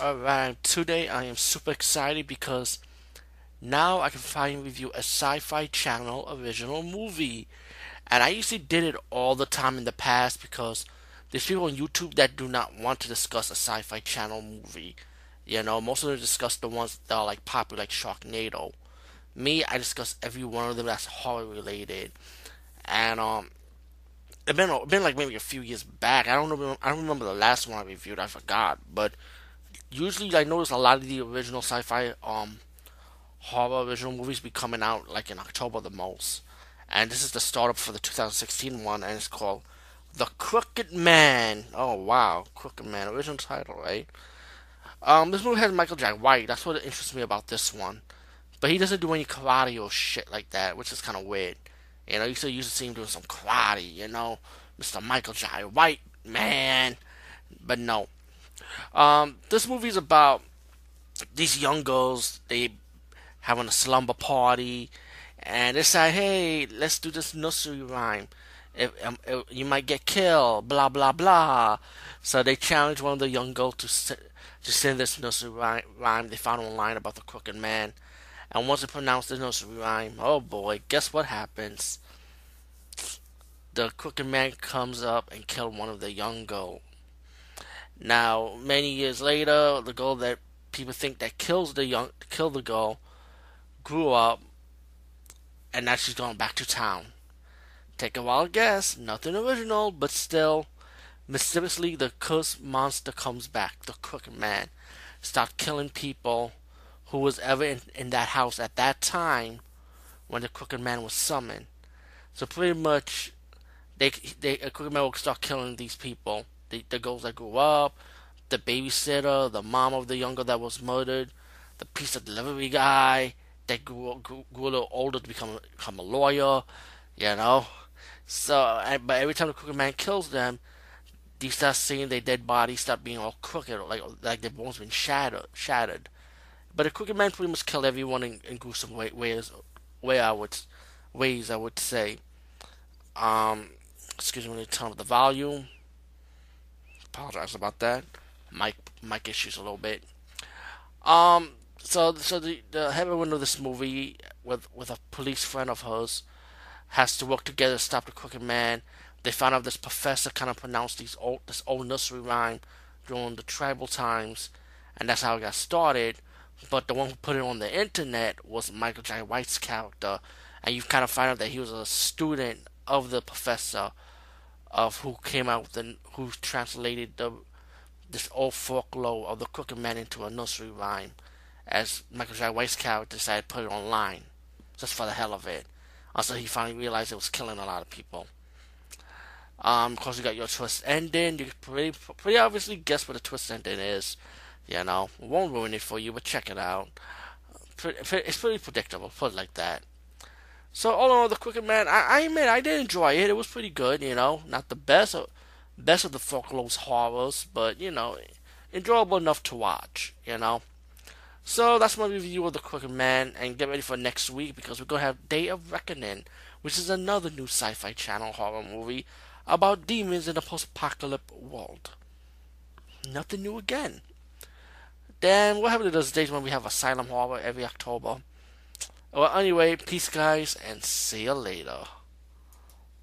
Alright, today I am super excited because now I can finally review a sci-fi channel original movie. And I usually did it all the time in the past because there's people on YouTube that do not want to discuss a sci-fi channel movie. You know, most of them discuss the ones that are like popular like Sharknado. Me, I discuss every one of them that's horror related. And um it been been like maybe a few years back. I don't know I don't remember the last one I reviewed, I forgot, but usually I notice a lot of the original sci-fi um horror original movies be coming out like in October the most. And this is the startup for the 2016 one, and it's called The Crooked Man. Oh wow, Crooked Man, original title, right? Um, this movie has Michael Jai White. That's what interests me about this one. But he doesn't do any karate or shit like that, which is kind of weird. You know, you still used to see him doing some karate. You know, Mr. Michael Jai White, man. But no, um, this movie's about these young girls. They having a slumber party, and they say, "Hey, let's do this nursery rhyme. If, um, if, you might get killed." Blah blah blah. So they challenge one of the young girls to to sing this nursery rhyme they found online about the crooked man. And once they pronounce the nursery rhyme, oh boy, guess what happens? The crooked man comes up and kills one of the young girls. Now, many years later, the girl that people think that kills the young killed the girl grew up, and now she's going back to town. Take a wild guess, nothing original, but still, mysteriously the cursed monster comes back, the crooked man, start killing people who was ever in, in that house at that time when the crooked man was summoned. So pretty much, they they a crooked man will start killing these people the, the girls that grew up, the babysitter, the mom of the young girl that was murdered, the pizza delivery guy that grew, grew, grew a little older to become, become a lawyer, you know. So, but every time the crooked man kills them, you start seeing their dead bodies start being all crooked, like like their bones been shattered. Shattered. But the crooked man pretty much killed everyone in, in gruesome way, ways. Way I would ways I would say. Um, excuse me, let me turn up the volume apologize about that. Mic mic issues a little bit. Um, so so the the heroine of this movie with with a police friend of hers has to work together to stop the crooked man. They found out this professor kind of pronounced these old this old nursery rhyme during the tribal times, and that's how it got started. But the one who put it on the internet was Michael Jai White's character, and you kind of find out that he was a student of the professor of who came out with the, who translated the this old folklore of the crooked man into a nursery rhyme, as Michael Jai White's character decided to put it online, just for the hell of it. Also, he finally realized it was killing a lot of people. Um, of course, you got your twist ending. You pretty, pretty obviously guess what the twist ending is. You know, won't ruin it for you, but check it out. It's pretty predictable, put it like that. So all in all, the Crooked Man, I, I admit I did enjoy it. It was pretty good, you know, not the best of best of the folklore's horrors, but you know, enjoyable enough to watch, you know. So that's my review of the Crooked Man, and get ready for next week because we're gonna have Day of Reckoning, which is another new Sci-Fi Channel horror movie about demons in a post-apocalyptic world. Nothing new again. Then what happened to those days when we have Asylum Horror every October? Well, anyway, peace, guys, and see you later.